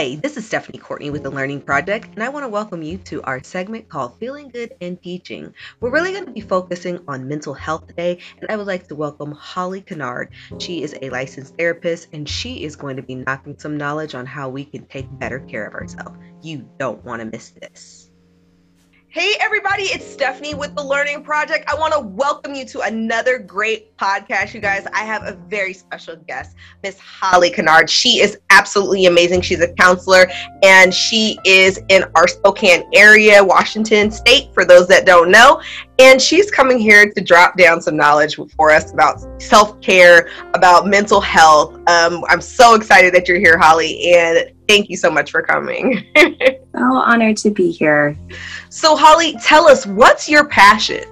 Hi, this is Stephanie Courtney with the Learning Project, and I want to welcome you to our segment called Feeling Good and Teaching. We're really going to be focusing on mental health today, and I would like to welcome Holly Cannard. She is a licensed therapist, and she is going to be knocking some knowledge on how we can take better care of ourselves. You don't want to miss this. Hey, everybody, it's Stephanie with the Learning Project. I want to welcome you to another great podcast, you guys. I have a very special guest, Miss Holly Cannard. She is absolutely amazing. She's a counselor and she is in our Spokane area, Washington State, for those that don't know. And she's coming here to drop down some knowledge for us about self care, about mental health. Um, I'm so excited that you're here, Holly, and thank you so much for coming. so honored to be here. So, Holly, tell us what's your passion?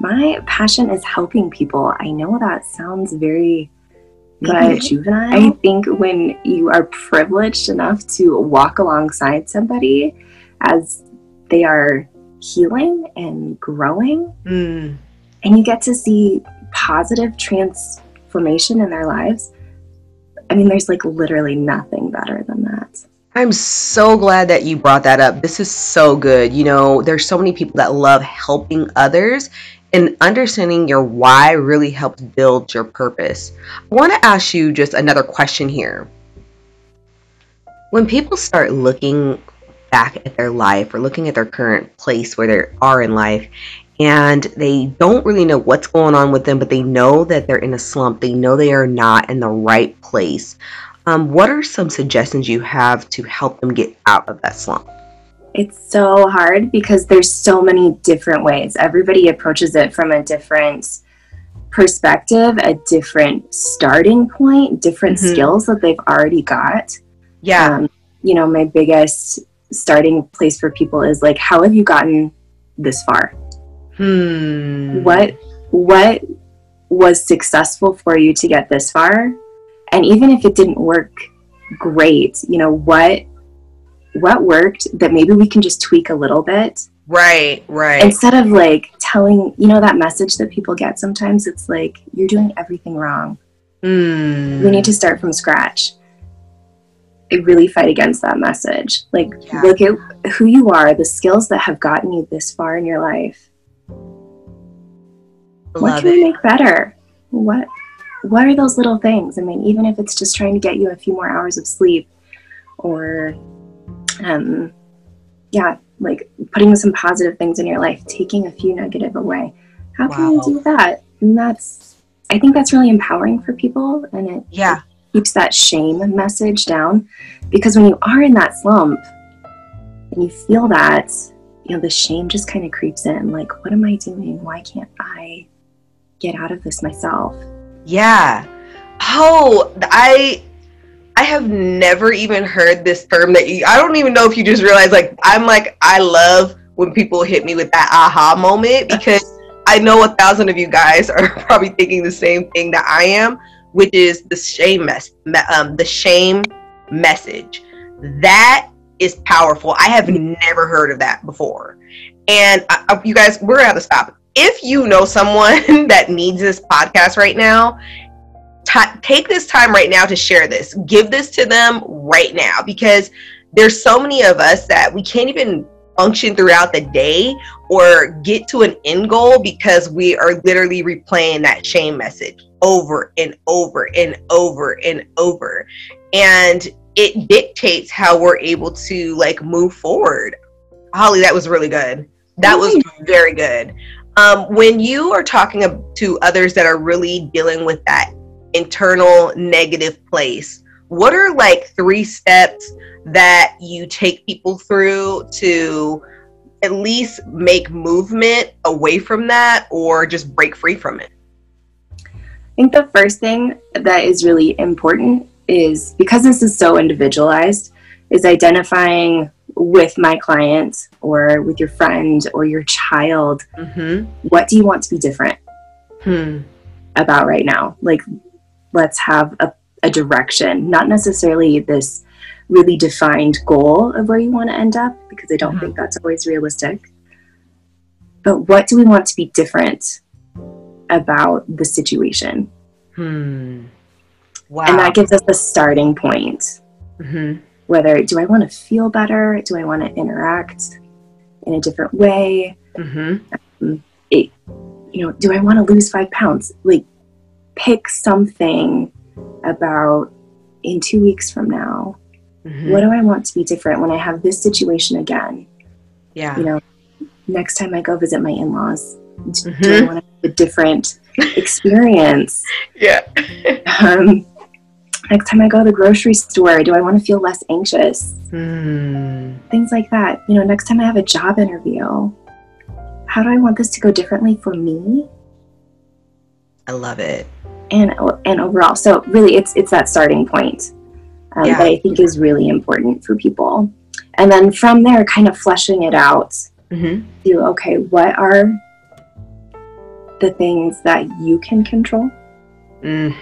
My passion is helping people. I know that sounds very but juvenile. I think when you are privileged enough to walk alongside somebody as they are healing and growing, mm. and you get to see positive transformation in their lives, I mean, there's like literally nothing better than that. I'm so glad that you brought that up. This is so good. You know, there's so many people that love helping others, and understanding your why really helps build your purpose. I want to ask you just another question here. When people start looking back at their life or looking at their current place where they are in life and they don't really know what's going on with them, but they know that they're in a slump, they know they are not in the right place. Um, what are some suggestions you have to help them get out of that slump? It's so hard because there's so many different ways. Everybody approaches it from a different perspective, a different starting point, different mm-hmm. skills that they've already got. Yeah. Um, you know, my biggest starting place for people is like, how have you gotten this far? Hmm. What what was successful for you to get this far? and even if it didn't work great you know what what worked that maybe we can just tweak a little bit right right instead of like telling you know that message that people get sometimes it's like you're doing everything wrong mm. we need to start from scratch I really fight against that message like yeah. look at who you are the skills that have gotten you this far in your life Love what can it. we make better what what are those little things? I mean, even if it's just trying to get you a few more hours of sleep or, um, yeah, like putting some positive things in your life, taking a few negative away. How can wow. you do that? And that's, I think that's really empowering for people and it, yeah. Keeps that shame message down because when you are in that slump and you feel that, you know, the shame just kind of creeps in like, what am I doing? Why can't I get out of this myself? Yeah. Oh, I I have never even heard this term that you, I don't even know if you just realize like I'm like I love when people hit me with that aha moment because I know a thousand of you guys are probably thinking the same thing that I am, which is the shame mess um, the shame message. That is powerful. I have never heard of that before. And I, I, you guys, we're gonna have to stop if you know someone that needs this podcast right now, t- take this time right now to share this. Give this to them right now because there's so many of us that we can't even function throughout the day or get to an end goal because we are literally replaying that shame message over and over and over and over. And it dictates how we're able to like move forward. Holly, that was really good. That was very good. Um, when you are talking to others that are really dealing with that internal negative place, what are like three steps that you take people through to at least make movement away from that or just break free from it? I think the first thing that is really important is because this is so individualized, is identifying with my client or with your friend or your child mm-hmm. what do you want to be different hmm. about right now like let's have a, a direction not necessarily this really defined goal of where you want to end up because i don't mm-hmm. think that's always realistic but what do we want to be different about the situation hmm. wow. and that gives us a starting point Mm-hmm. Whether do I want to feel better? Do I want to interact in a different way? Mm-hmm. Um, it, you know, do I want to lose five pounds? Like, pick something about in two weeks from now. Mm-hmm. What do I want to be different when I have this situation again? Yeah. You know, next time I go visit my in laws, mm-hmm. do I want to have a different experience? yeah. um, next time I go to the grocery store, do I want to feel less anxious? Mm. Things like that. You know, next time I have a job interview, how do I want this to go differently for me? I love it. And and overall, so really, it's it's that starting point um, yeah. that I think is really important for people. And then from there, kind of fleshing it out mm-hmm. to okay, what are the things that you can control? Mm.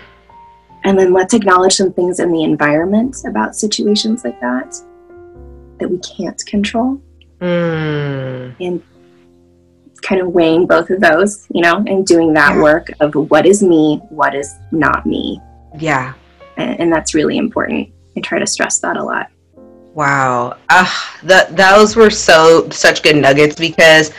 And then let's acknowledge some things in the environment about situations like that that we can't control. Mm. And kind of weighing both of those, you know, and doing that yeah. work of what is me, what is not me. Yeah. And, and that's really important. I try to stress that a lot. Wow. Uh, that those were so such good nuggets because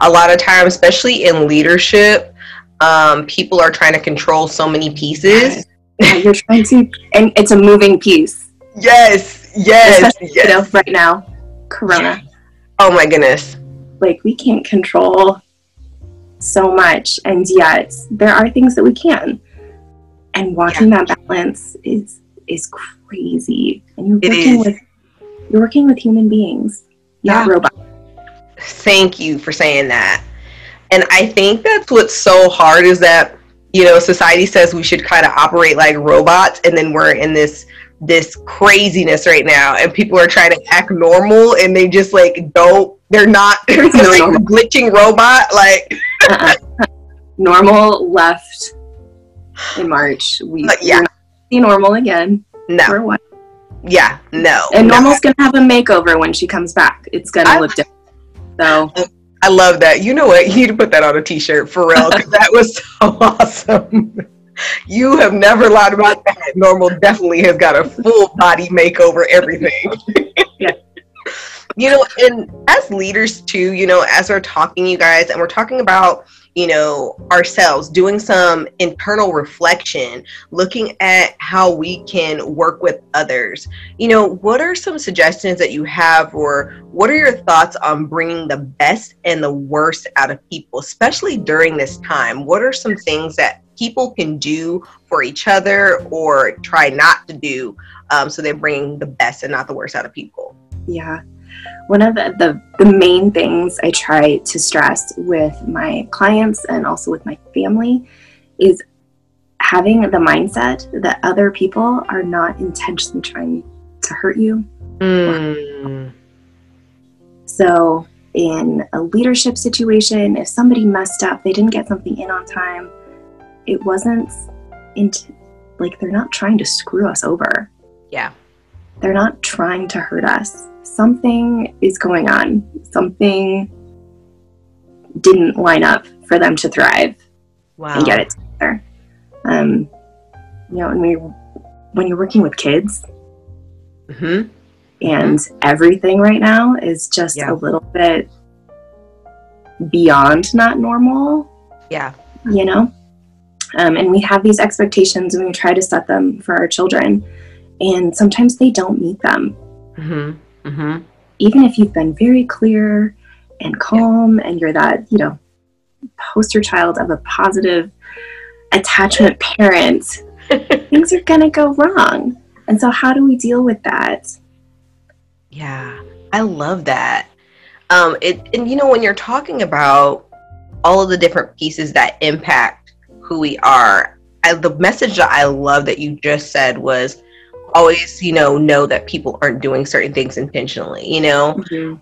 a lot of times, especially in leadership, um, people are trying to control so many pieces. Yeah, you're trying to, and it's a moving piece. Yes, yes, Especially, yes. You know, right now, Corona. Oh my goodness like we can't control so much and yet there are things that we can. And watching yeah. that balance is is crazy. And you're working with you're working with human beings not yeah. robots. Thank you for saying that. And i think that's what's so hard is that you know society says we should kind of operate like robots and then we're in this this craziness right now and people are trying to act normal and they just like don't they're not no like glitching robot like uh-uh. normal left in march we but yeah see normal again no yeah no and no. normal's gonna have a makeover when she comes back it's gonna I, look different so I love that. You know what? You need to put that on a t-shirt for real that was so awesome you have never lied about that. Normal definitely has got a full body makeover, everything. yeah. You know, and as leaders too, you know, as we're talking, you guys, and we're talking about, you know, ourselves, doing some internal reflection, looking at how we can work with others. You know, what are some suggestions that you have, or what are your thoughts on bringing the best and the worst out of people, especially during this time? What are some things that people can do for each other or try not to do um, so they bring the best and not the worst out of people. Yeah. One of the, the, the main things i try to stress with my clients and also with my family is having the mindset that other people are not intentionally trying to hurt you. Mm. so in a leadership situation if somebody messed up they didn't get something in on time it wasn't into like they're not trying to screw us over. Yeah. They're not trying to hurt us. Something is going on. Something didn't line up for them to thrive wow. and get it together. Um, you know, when we when you're working with kids, mm-hmm. and mm-hmm. everything right now is just yeah. a little bit beyond not normal. Yeah. You know, um, and we have these expectations and we try to set them for our children. And sometimes they don't meet them. Mm-hmm. Mm-hmm. Even if you've been very clear and calm yeah. and you're that, you know, poster child of a positive attachment parent, things are going to go wrong. And so, how do we deal with that? Yeah, I love that. Um, it, and you know, when you're talking about all of the different pieces that impact who we are. I, the message that I love that you just said was always, you know, know that people aren't doing certain things intentionally. You know, mm-hmm.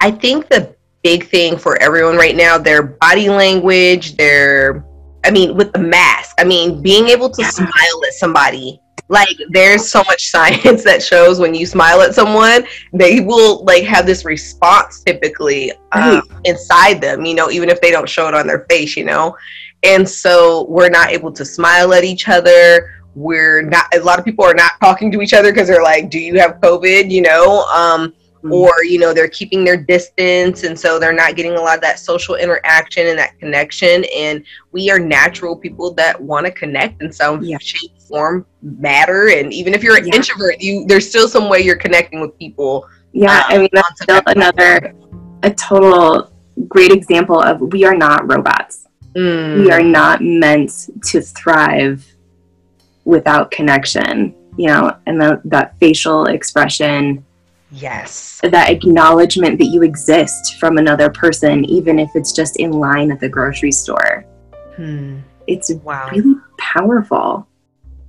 I think the big thing for everyone right now, their body language, their, I mean, with the mask, I mean, being able to yeah. smile at somebody like there's so much science that shows when you smile at someone they will like have this response typically um, inside them you know even if they don't show it on their face you know and so we're not able to smile at each other. we're not a lot of people are not talking to each other because they're like do you have covid you know um, mm-hmm. or you know they're keeping their distance and so they're not getting a lot of that social interaction and that connection and we are natural people that want to connect in some yeah. shape form matter and even if you're an yeah. introvert you there's still some way you're connecting with people yeah um, i mean that's still another a total great example of we are not robots mm. we are not meant to thrive without connection, you know, and the, that facial expression. Yes. That acknowledgement that you exist from another person, even if it's just in line at the grocery store. Hmm. It's wow. really powerful.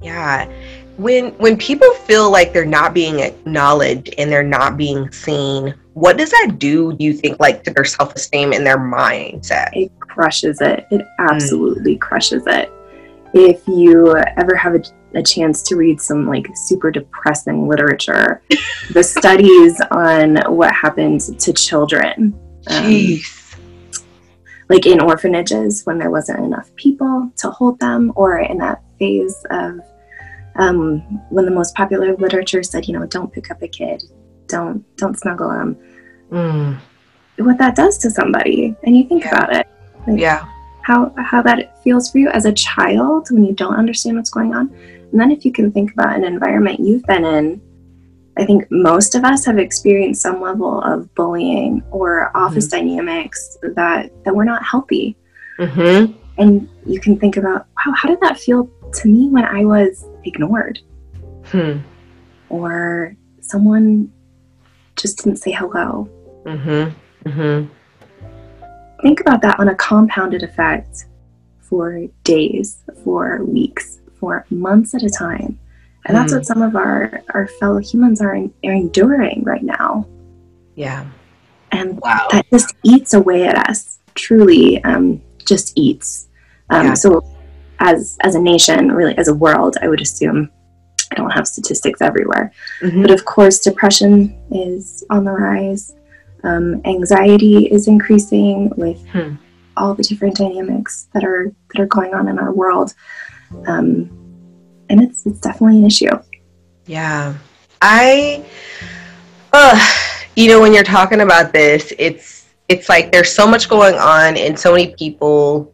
Yeah. When when people feel like they're not being acknowledged and they're not being seen, what does that do, do you think, like to their self esteem and their mindset? It crushes it. It absolutely mm. crushes it if you ever have a, a, chance to read some like super depressing literature, the studies on what happens to children. Um, like in orphanages when there wasn't enough people to hold them, or in that phase of um, when the most popular literature said, you know, don't pick up a kid, don't don't snuggle them. Mm. What that does to somebody, and you think yeah. about it. Like, yeah how how that feels for you as a child when you don't understand what's going on and then if you can think about an environment you've been in i think most of us have experienced some level of bullying or office mm-hmm. dynamics that that were not healthy mm-hmm. and you can think about wow how did that feel to me when i was ignored hmm. or someone just didn't say hello mm-hmm. Mm-hmm think about that on a compounded effect for days, for weeks, for months at a time. And that's mm. what some of our, our fellow humans are, in, are enduring right now. Yeah. And wow. that just eats away at us, truly um, just eats. Um, yeah. So, as, as a nation, really as a world, I would assume, I don't have statistics everywhere, mm-hmm. but of course, depression is on the rise. Um, anxiety is increasing with hmm. all the different dynamics that are that are going on in our world, um, and it's it's definitely an issue. Yeah, I, uh, you know, when you're talking about this, it's it's like there's so much going on, and so many people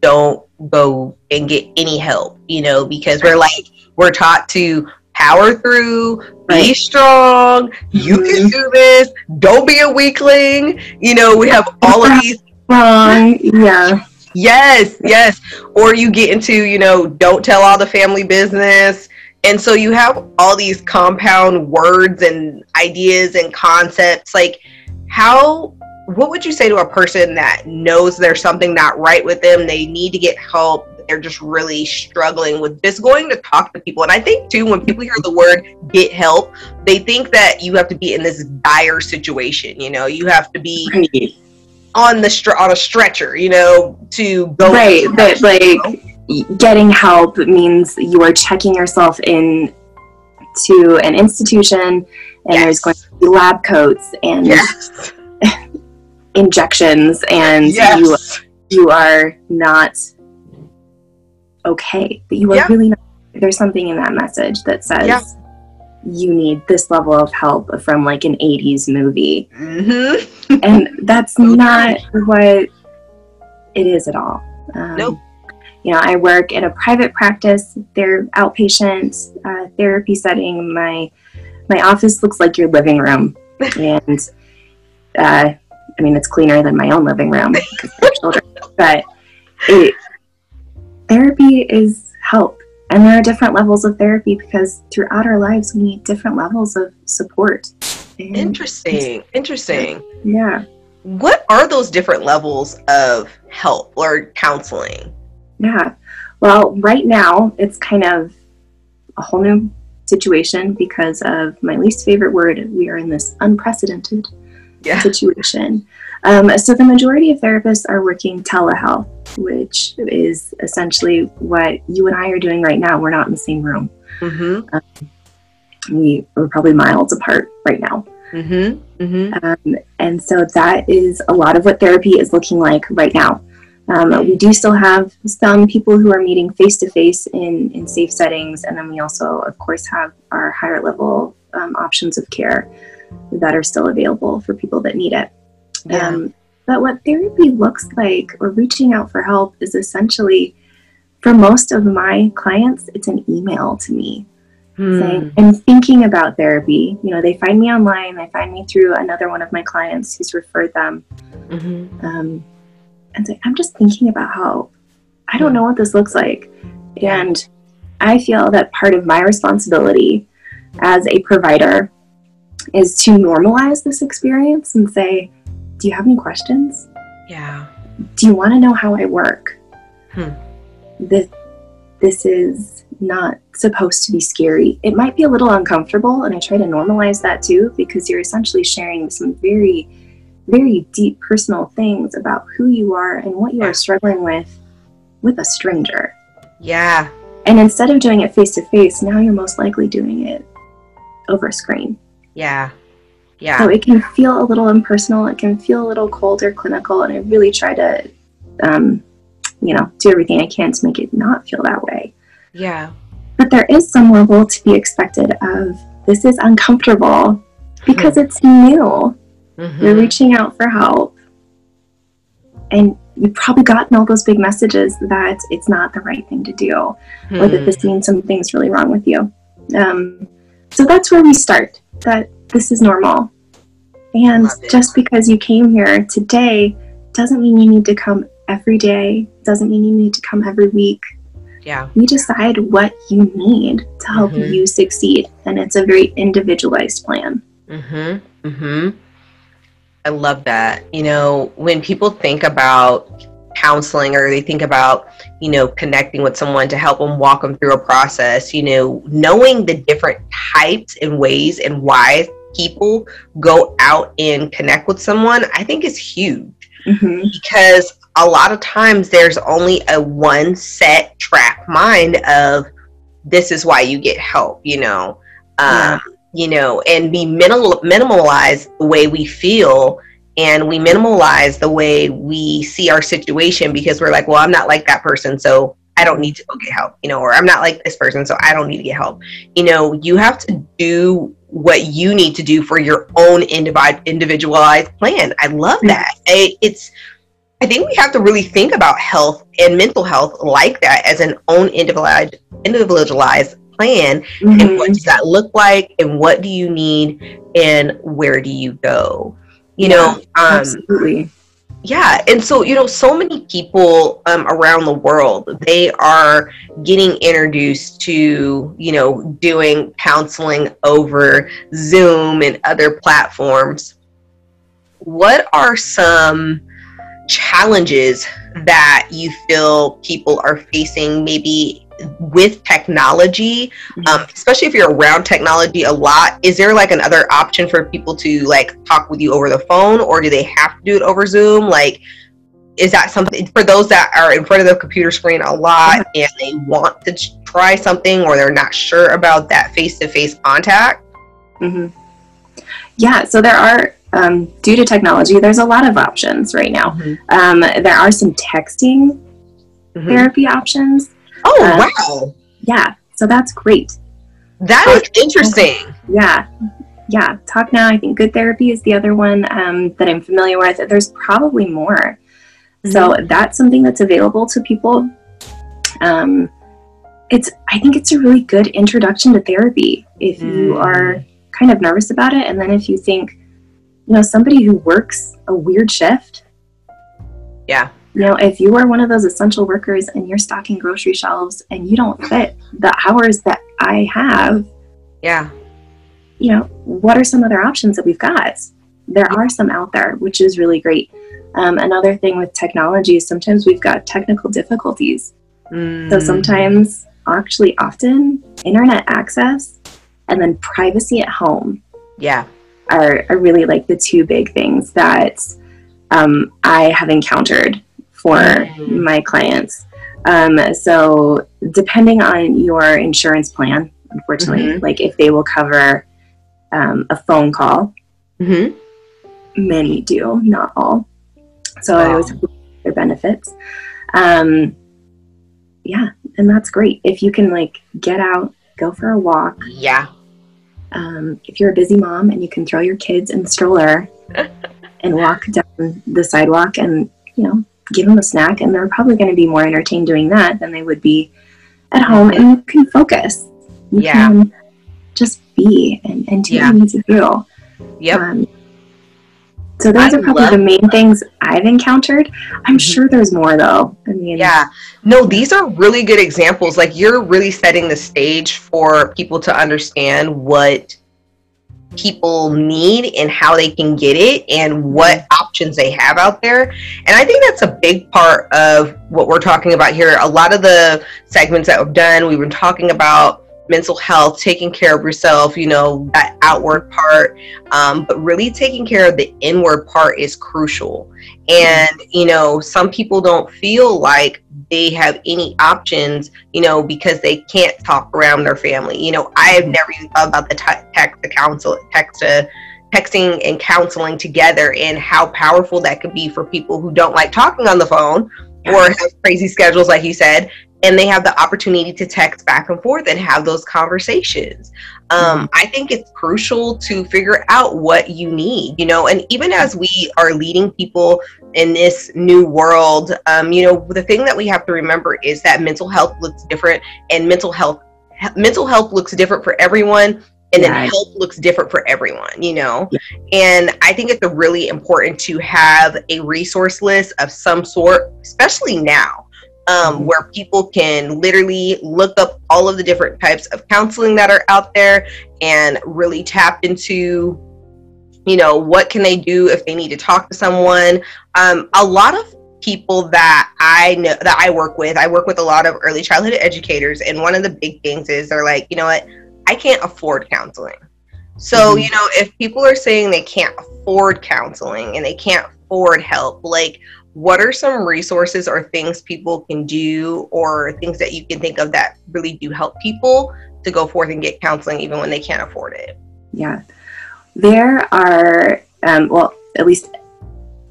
don't go and get any help, you know, because we're like we're taught to power through, right. be strong, you mm-hmm. can do this, don't be a weakling. You know, we have all of these wrong. Yeah. Yes, yes. Or you get into, you know, don't tell all the family business. And so you have all these compound words and ideas and concepts. Like, how, what would you say to a person that knows there's something not right with them? They need to get help they're just really struggling with just going to talk to people. And I think too, when people hear the word get help, they think that you have to be in this dire situation. You know, you have to be right. on the str- on a stretcher. You know, to go right. But like know? getting help means you are checking yourself in to an institution, and yes. there's going to be lab coats and. Yes. injections and yes. you you are not okay, that you are yeah. really not. There's something in that message that says yeah. you need this level of help from like an 80s movie. Mm-hmm. and that's not what it is at all. Um, nope. You know, I work in a private practice. They're outpatient uh, therapy setting. My my office looks like your living room, and uh, I mean it's cleaner than my own living room because children. But it, therapy is help. And there are different levels of therapy because throughout our lives, we need different levels of support. And interesting. Interesting. Yeah. What are those different levels of help or counseling? Yeah. Well, right now, it's kind of a whole new situation because of my least favorite word. We are in this unprecedented yeah. situation. Um, so the majority of therapists are working telehealth, which is essentially what you and I are doing right now. We're not in the same room. Mm-hmm. Um, we are probably miles apart right now. Mm-hmm. Mm-hmm. Um, and so that is a lot of what therapy is looking like right now. Um, we do still have some people who are meeting face to face in in safe settings, and then we also, of course, have our higher level um, options of care that are still available for people that need it. Yeah. Um, but what therapy looks like, or reaching out for help, is essentially for most of my clients, it's an email to me Hmm. saying, I'm thinking about therapy. You know, they find me online, they find me through another one of my clients who's referred them. Mhm. Um, and say, I'm just thinking about how I don't know what this looks like. And I feel that part of my responsibility as a provider is to normalize this experience and say, Do you have any questions? Yeah. Do you want to know how I work? Hmm. This, this is not supposed to be scary. It might be a little uncomfortable, and I try to normalize that too because you're essentially sharing some very, very deep personal things about who you are and what you Yeah. are struggling with with a stranger. Yeah. And instead of doing it face to face, now you're most likely doing it over a screen. Yeah. Yeah. So it can feel a little impersonal. It can feel a little cold or clinical. And I really try to, um, you know, do everything I can to make it not feel that way. Yeah. But there is some level to be expected of this is uncomfortable because it's new. Mhm. You're reaching out for help. And you've probably gotten all those big messages that it's not the right thing to do or that Hmm. this means something's really wrong with you. Um, so that's where we start. That this is normal, and just because you came here today doesn't mean you need to come every day. Doesn't mean you need to come every week. Yeah. We decide what you need to help Mhm. you succeed, and it's a very individualized plan. Mm-hmm. Mm-hmm. I love that. You know, when people think about counseling or they think about, you know, connecting with someone to help them walk them through a process, you know, knowing the different types and ways and why people go out and connect with someone, I think is huge. Hmm because a lot of times there's only a one set track mind of this is why you get help you know? Um, Yeah. you know and we minimal minimalize the way we feel and we minimalize the way we see our situation because we're like well i'm not like that person so i don't need to go get help you know or i'm not like this person so i don't need to get help. You know you have to do what you need to do for your own individualized plan. I love that. It's i think we have to really think about health and mental health like that as an own individualized individualized plan. And Mm-hmm. what does that look like? And what do you need? And where do you go? You Yeah, know um Absolutely. Yeah and so you know so many people um, around the world they are getting introduced to you know doing counseling over zoom and other platforms. What are some challenges that you feel people are facing? Maybe with technology um, especially if you're around technology a lot is there like another option for people to like talk with you over the phone or do they have to do it over zoom like is that something for those that are in front of the computer screen a lot and they want to try something or they're not sure about that face-to-face contact hmm Yeah, so there are, um, due to technology, there's a lot of options right now. Um, there are some texting Mhm. therapy options. Oh Uh, wow Yeah, so that's great. that is interesting Yeah, yeah. Talk Now, I think Good Therapy is the other one um, that I'm familiar with. There's probably more. So that's something that's available to people. Um, it's I think it's a really good introduction to therapy if you Mm. are kind of nervous about it, and then if you think, you know, somebody who works a weird shift. Yeah. You know, if you are one of those essential workers and you're stocking grocery shelves and you don't fit the hours that I have, yeah you know, what are some other options that we've got? There are some out there, which is really great. Um, another thing with technology is sometimes we've got technical difficulties. So Mm. sometimes, actually, often, internet access and then privacy at home yeah are, are really like the two big things that um, I have encountered for my clients. Um, so, depending on your insurance plan, unfortunately, like if they will cover um, a phone call, hmm many do, not all. So I always their benefits. Um, yeah, and that's great. If you can like get out, go for a walk. Yeah. Um, if you're a busy mom and you can throw your kids in the stroller and walk down the sidewalk and, you know, give them a snack, and they're probably going to be more entertained doing that than they would be at home, and you can focus. You Yeah. can just be and, and do Yeah. what you need to do. Yep. Um, so those I are probably the main things I've encountered. I'm Mhm. sure there's more though. I mean, Yeah. No, these are really good examples. Like you're really setting the stage for people to understand what people need and how they can get it and what mm-hmm. options they have out there. And I think that's a big part of what we're talking about here. A lot of the segments that we've done, we've been talking about mental health, taking care of yourself, you know, that outward part. Um, but really taking care of the inward part is crucial. And, you know, some people don't feel like they have any options, you know, because they can't talk around their family. You know, I have never even thought about the te- text, the counsel, text, uh, texting and counseling together and how powerful that could be for people who don't like talking on the phone or have crazy schedules, like you said, and they have the opportunity to text back and forth and have those conversations. Um, I think it's crucial to figure out what you need, you know, and even as we are leading people in this new world, um, you know, the thing that we have to remember is that mental health looks different, and mental health mental health looks different for everyone. And then Yeah. health looks different for everyone, you know? Yeah. And I think it's really important to have a resource list of some sort, especially now, um, Mhm. where people can literally look up all of the different types of counseling that are out there and really tap into, you know, what can they do if they need to talk to someone. Um, a lot of people that I know that I work with, I work with a lot of early childhood educators, and one of the big things is they're like, you know what, I can't afford counseling. So, Mhm. you know, if people are saying they can't afford counseling and they can't afford help, like, what are some resources or things people can do or things that you can think of that really do help people to go forth and get counseling even when they can't afford it? Yeah. There are, um, well, at least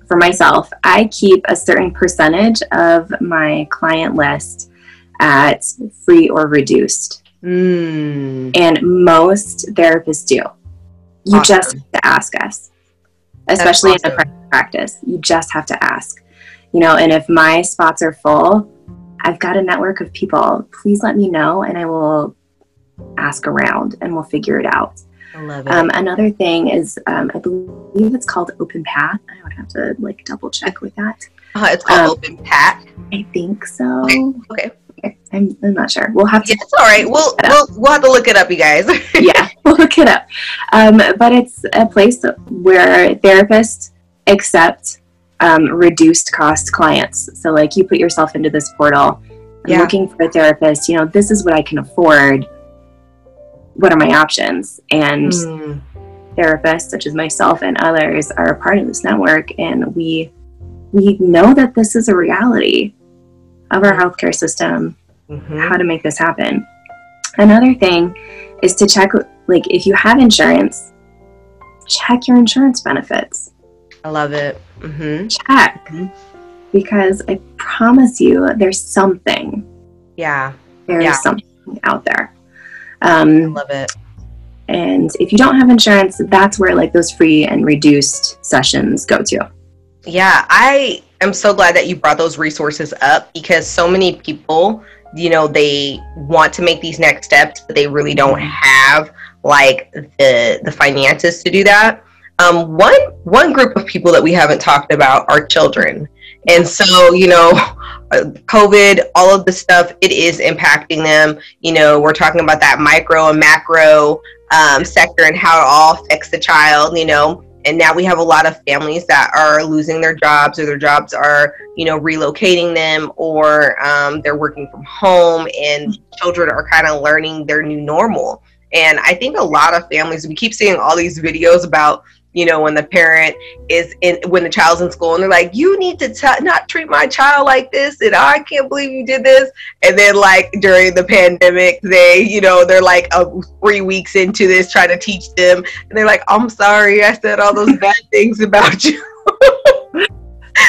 for myself, I keep a certain percentage of my client list at free or reduced. Mm. And most therapists do. You just have to ask us, especially in a practice. You just have to ask. You know, and if my spots are full, I've got a network of people. Please let me know and I will ask around and we'll figure it out. I love it. Um, another thing is, um, I believe it's called Open Path. I would have to like double check with that. Uh, it's called um, Open Path. I think so. Okay. Okay. I'm, I'm not sure. We'll have to Yeah, it's all right. We'll, we'll we'll have to look it up, you guys. yeah, we'll look it up. Um, but it's a place where therapists accept um, reduced cost clients. So, like, you put yourself into this portal, I'm Yeah. looking for a therapist. You know, this is what I can afford. What are my options? And Mm. therapists, such as myself and others, are a part of this network, and we we know that this is a reality of our healthcare system Mhm. how to make this happen. Another thing is to check, like, if you have insurance, check your insurance benefits. I love it. Hmm Check. Because I promise you, there's something. Yeah, There's Yeah. something out there. I Um, love it. and if you don't have insurance, that's where, like, those free and reduced sessions go to. Yeah, I am so glad that you brought those resources up because so many people, you know, they want to make these next steps, but they really don't have like the the finances to do that. Um, one one group of people that we haven't talked about are children, and so you know, COVID, all of the stuff, it is impacting them. You know, we're talking about that micro and macro um, sector and how it all affects the child. You know, and now we have a lot of families that are losing their jobs or their jobs are you know relocating them or um, they're working from home and children are kind of learning their new normal and i think a lot of families we keep seeing all these videos about you know when the parent is in when the child's in school and they're like you need to t- not treat my child like this and i can't believe you did this and then like during the pandemic they you know they're like uh, three weeks into this trying to teach them and they're like, I'm sorry, I said all those bad things about you.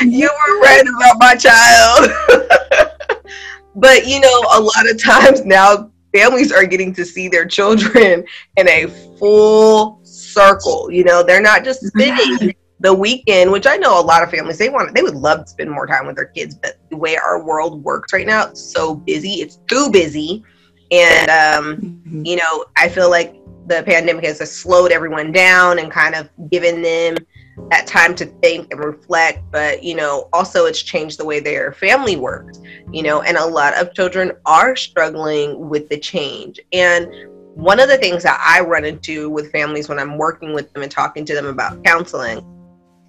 you were right about my child. but you know, a lot of times now families are getting to see their children in a full circle. You know, they're not just spending the weekend, which I know a lot of families they want they would love to spend more time with their kids, but the way our world works right now, it's so busy. It's too busy. And um, mm-hmm. you know, I feel like the pandemic has slowed everyone down and kind of given them that time to think and reflect but you know also it's changed the way their family works you know and a lot of children are struggling with the change and one of the things that i run into with families when i'm working with them and talking to them about counseling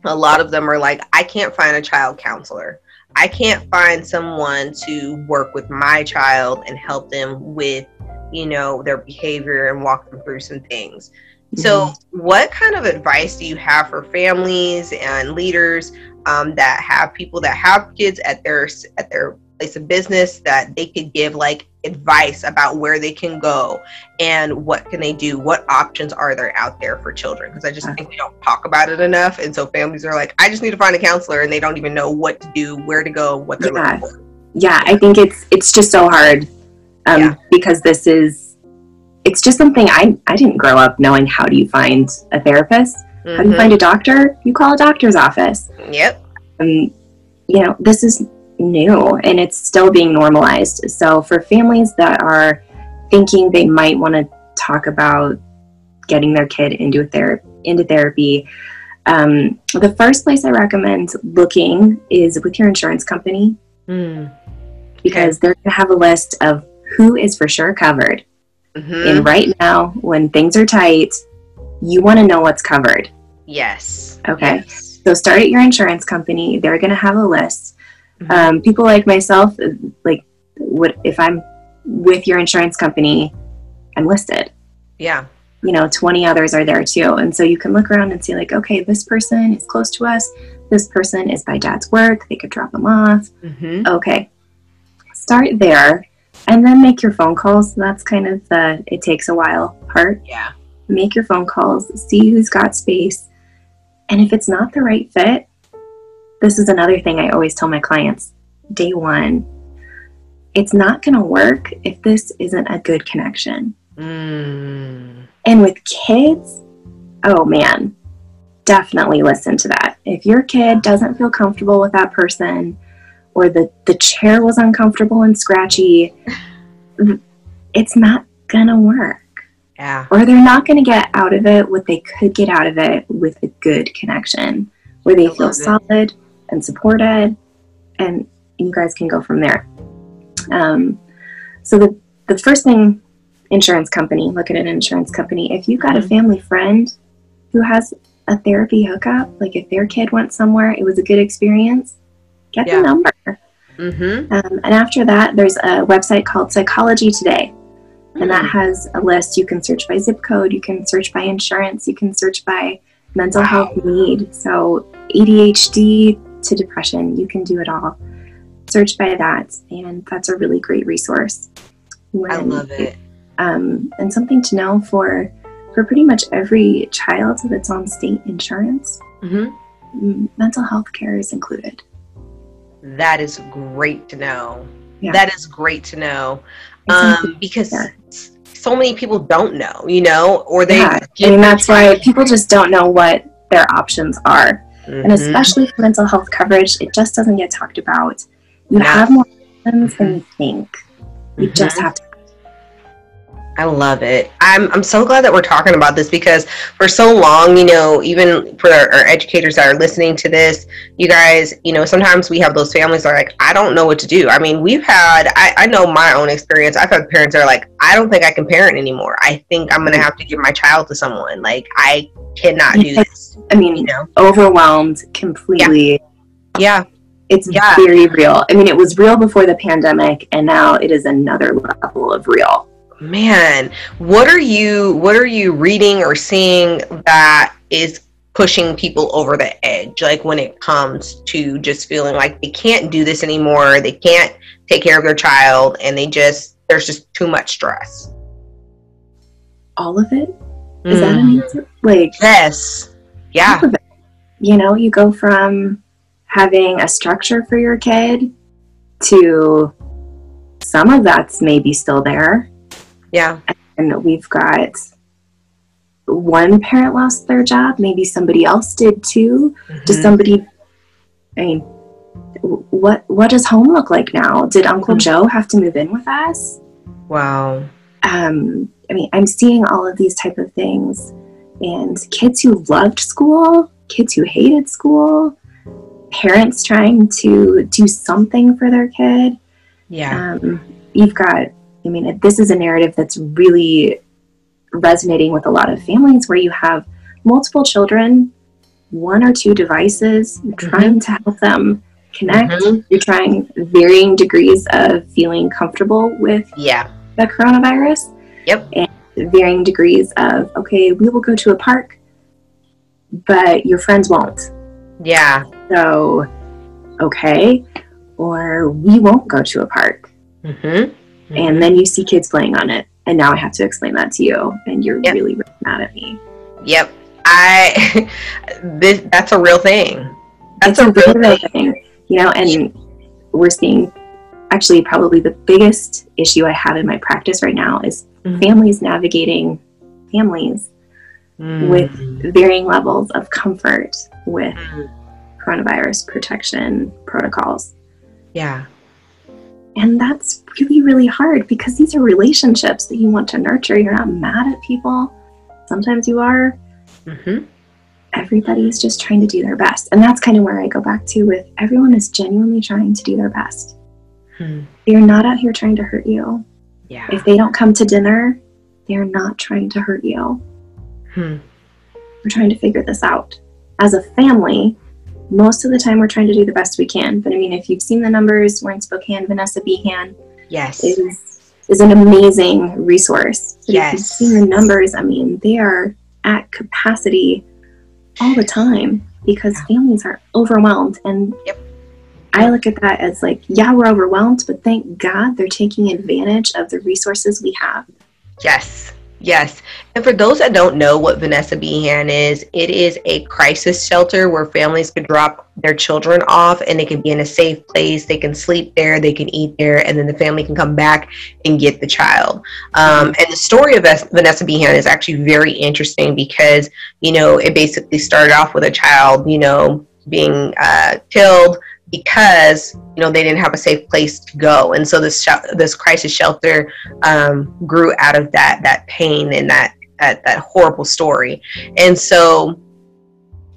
a lot of them are like i can't find a child counselor i can't find someone to work with my child and help them with you know their behavior and walk them through some things so, mm-hmm. what kind of advice do you have for families and leaders um, that have people that have kids at their at their place of business that they could give like advice about where they can go and what can they do? What options are there out there for children? Because I just think we don't talk about it enough, and so families are like, I just need to find a counselor, and they don't even know what to do, where to go, what they're yeah. looking for. Yeah, I think it's it's just so hard um, yeah. because this is it's just something I, I didn't grow up knowing how do you find a therapist mm-hmm. how do you find a mm-hmm. doctor you call a doctor's office yep um, you know this is new and it's still being normalized so for families that are thinking they might want to talk about getting their kid into ther- into therapy um, the first place i recommend looking is with your insurance company mm. because they're going to have a list of who is for sure covered Mm-hmm. And right now, when things are tight, you want to know what's covered. Yes. Okay. Yes. So start at your insurance company. They're going to have a list. Mm-hmm. Um, people like myself, like, what if I'm with your insurance company? I'm listed. Yeah. You know, 20 others are there too. And so you can look around and see, like, okay, this person is close to us. This person is by dad's work. They could drop them off. Mm-hmm. Okay. Start there and then make your phone calls. That's kind of the it takes a while part. Yeah. Make your phone calls, see who's got space. And if it's not the right fit, this is another thing I always tell my clients day one it's not going to work if this isn't a good connection. Mm. And with kids, oh man, definitely listen to that. If your kid doesn't feel comfortable with that person, or the, the chair was uncomfortable and scratchy, it's not gonna work. Yeah. Or they're not gonna get out of it what they could get out of it with a good connection where they I feel solid and supported and you guys can go from there. Um, so the, the first thing insurance company, look at an insurance company. If you've got mm-hmm. a family friend who has a therapy hookup, like if their kid went somewhere, it was a good experience, get yeah. the number. Mm-hmm. Um, and after that, there's a website called Psychology Today. Mm-hmm. And that mm. has a list. You can search by zip code, you can search by insurance, you can search by mental wow. health need. So, ADHD to depression, you can do it all. Search by that. And that's a really great resource. When, I love it. Um, and something to know for for pretty much every child that's on state insurance, mm-hmm. mental health care is included. That is great to know. Yeah. That is great to know. Um, because yeah. so many people don't know, you know, or they. Yeah, I mean, that's why people just don't know what their options are. Mm-hmm. And especially for mental health coverage, it just doesn't get talked about. You have more options than you think. You mm-hmm. just have to I love it. I'm I'm so glad that we're talking about this because for so long, you know, even for our, our, educators that are listening to this, you guys, you know, sometimes we have those families that are like, I don't know what to do. I mean, we've had I, I know my own experience. I've had parents that are like, I don't think I can parent anymore. I think I'm gonna mm-hmm. have to give my child to someone. Like I cannot do this. I mean, you know, overwhelmed completely. Yeah. yeah. It's yeah. very real. I mean, it was real before the pandemic, and now it is another level of real man what are you what are you reading or seeing that is pushing people over the edge like when it comes to just feeling like they can't do this anymore they can't take care of their child and they just there's just too much stress all of it is mm. that an mm. answer like yes yeah you know you go from having a structure for your kid to some of that's maybe still there. Yeah. And we've got one parent lost their job, maybe somebody else did too. Mm-hmm. Does somebody I mean what what does home look like now? Did Uncle mm-hmm. Joe have to move in with us? Wow. Um I mean, I'm seeing all of these type of things and kids who loved school, kids who hated school, parents trying to do something for their kid. Yeah. Um, you've got, I mean, this is a narrative that's really resonating with a lot of families where you have multiple children, one or two devices, mm-hmm. trying to help them connect. Mm-hmm. You're trying varying degrees of feeling comfortable with yeah. the coronavirus. Yep. And varying degrees of, okay, we will go to a park, but your friends won't. Yeah. So, okay, or we won't go to a park. Mm-hmm. Mm-hmm. And then you see kids playing on it. And now I have to explain that to you. And you're yep. really, really mad at me. Yep. I, this, that's a real thing. That's it's a, real, real thing. thing. You know, and we're seeing actually probably the biggest issue I have in my practice right now is mm-hmm. families navigating families mm. with varying levels of comfort with mm. coronavirus protection protocols. Yeah. And that's really, really hard because these are relationships that you want to nurture. You're not mad at people. Sometimes you are. Mm-hmm. Everybody's just trying to do their best. And that's kind of where I go back to with everyone is genuinely trying to do their best. Hmm. They're not out here trying to hurt you. Yeah. If they don't come to dinner, they're not trying to hurt you. Hmm. We're trying to figure this out. As a family, most of the time we're trying to do the best we can. But I mean, if you've seen the numbers, we're in Spokane, Vanessa Behan yes. is, is an amazing resource. But yes. if you've seen the numbers, I mean, they are at capacity all the time because yeah. families are overwhelmed. And yep. I look at that as like, yeah, we're overwhelmed, but thank God they're taking advantage of the resources we have. Yes. Yes. And for those that don't know what Vanessa Behan is, it is a crisis shelter where families can drop their children off and they can be in a safe place. They can sleep there, they can eat there, and then the family can come back and get the child. Um, and the story of Vanessa Behan is actually very interesting because, you know, it basically started off with a child, you know, being uh, killed because you know they didn't have a safe place to go. And so this sh- this crisis shelter um, grew out of that that pain and that, that that horrible story. And so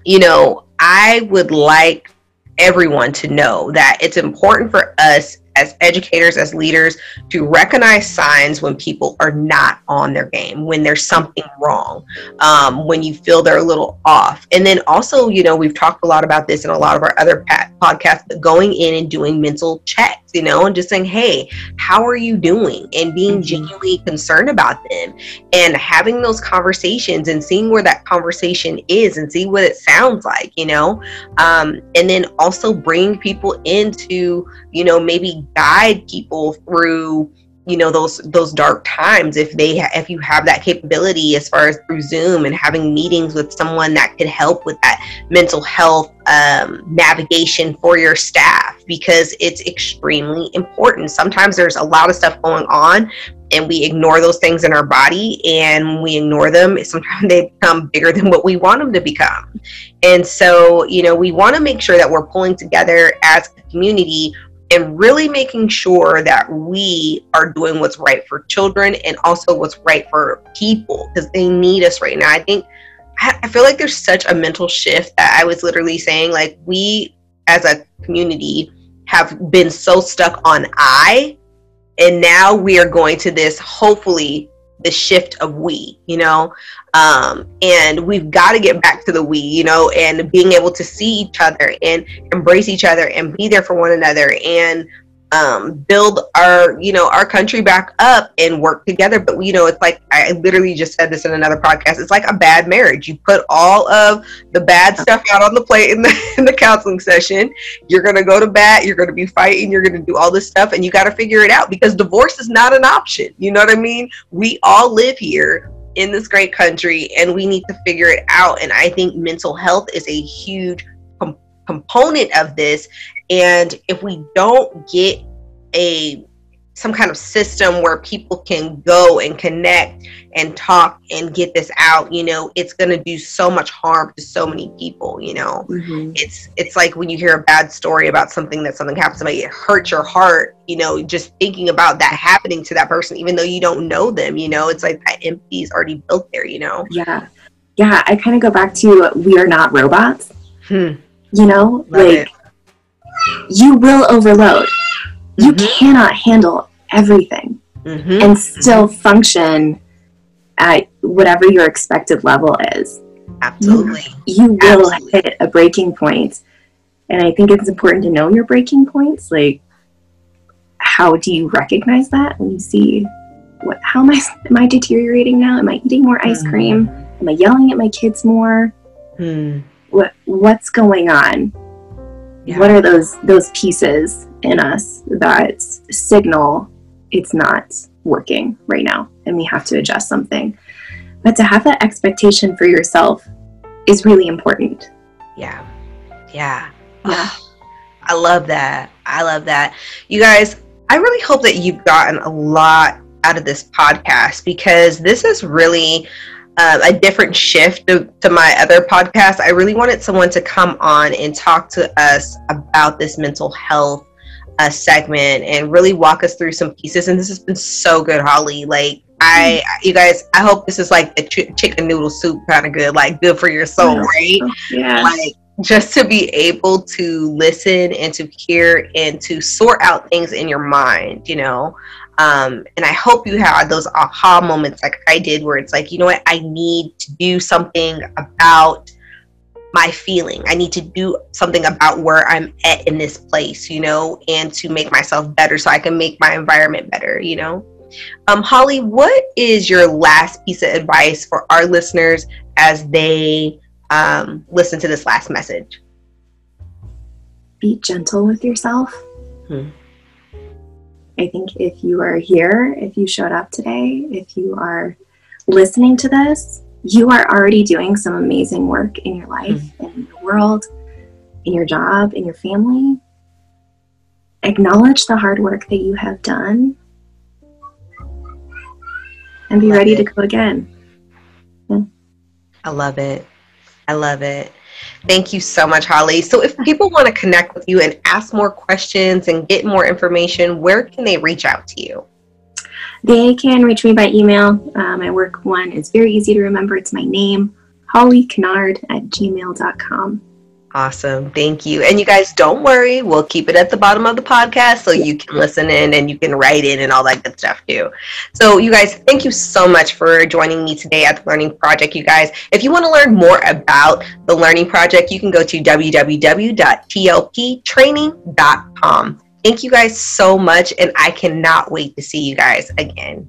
you know i would like everyone to know that it's important for us as educators, as leaders, to recognize signs when people are not on their game, when there's something wrong, um, when you feel they're a little off. And then also, you know, we've talked a lot about this in a lot of our other podcasts, but going in and doing mental checks, you know, and just saying, hey, how are you doing? And being mm-hmm. genuinely concerned about them and having those conversations and seeing where that conversation is and see what it sounds like, you know, um, and then also bring people into, you know, maybe guide people through you know those those dark times if they ha- if you have that capability as far as through zoom and having meetings with someone that could help with that mental health um, navigation for your staff because it's extremely important. Sometimes there's a lot of stuff going on and we ignore those things in our body and we ignore them sometimes they become bigger than what we want them to become. And so you know we want to make sure that we're pulling together as a community and really making sure that we are doing what's right for children and also what's right for people because they need us right now. I think I feel like there's such a mental shift that I was literally saying, like, we as a community have been so stuck on I, and now we are going to this hopefully the shift of we, you know, um, and we've got to get back to the we, you know, and being able to see each other and embrace each other and be there for one another and um, build our you know our country back up and work together. But you know it's like i literally just said this in another podcast. It's like a bad marriage. You put all of the bad stuff out on the plate in the, in the counseling session. You're going to go to bat. You're going to be fighting. You're going to do all this stuff and you got to figure it out because divorce is not an option. You know what i mean? We all live here in this great country and we need to figure it out. And i think mental health is a huge component of this. And if we don't get a some kind of system where people can go and connect and talk and get this out you know it's going to do so much harm to so many people you know? Mm-hmm. it's it's like when you hear a bad story about something that something happens to somebody it hurts your heart you know just thinking about that happening to that person even though you don't know them you know? It's like that empathy is already built there you know? Yeah. Yeah i kind of go back to we are not robots. Hmm. You know Love like it. you will overload you mm-hmm. cannot handle everything mm-hmm. and still function at whatever your expected level is. Absolutely. You, you will Absolutely. hit a breaking point. And I think it's important to know your breaking points. Like, how do you recognize that when you see what how am I am I deteriorating now? Am I eating more ice cream? Am I yelling at my kids more? Mm. What what's going on? Yeah. What are those those pieces in us that signal it's not working right now and we have to adjust something. But to have that expectation for yourself is really important. Yeah. Yeah. Yeah. I love that. I love that. You guys, I really hope that you've gotten a lot out of this podcast because this is really um, a different shift to, to, my other podcast. I really wanted someone to come on and talk to us about this mental health uh, segment and really walk us through some pieces. And this has been so good, Holly. Like, I, you guys, I hope this is like the ch- chicken noodle soup kind of good, like good for your soul, right? Yeah. Like, just to be able to listen and to hear and to sort out things in your mind, you know. Um, and I hope you had those aha moments like I did, where it's like, you know what, I need to do something about my feeling. I need to do something about where I'm at in this place, you know, and to make myself better so I can make my environment better, you know. Um, Holly, what is your last piece of advice for our listeners as they um, listen to this last message? Be gentle with yourself. Hmm. I think if you are here, if you showed up today, if you are listening to this, you are already doing some amazing work in your life, mm-hmm. in your world, in your job, in your family. Acknowledge the hard work that you have done and be ready it. to go again. Yeah. I love it. I love it. Thank you so much, Holly. So, if people want to connect with you and ask more questions and get more information, where can they reach out to you? They can reach me by email. Uh, my work one is very easy to remember. It's my name, Holly Cannard at gmail.com. Awesome. Thank you. And you guys don't worry. We'll keep it at the bottom of the podcast so you can listen in and you can write in and all that good stuff too. So you guys, thank you so much for joining me today at the Learning Project, you guys. If you want to learn more about the Learning Project, you can go to www.tlptraining.com. Thank you guys so much, and I cannot wait to see you guys again.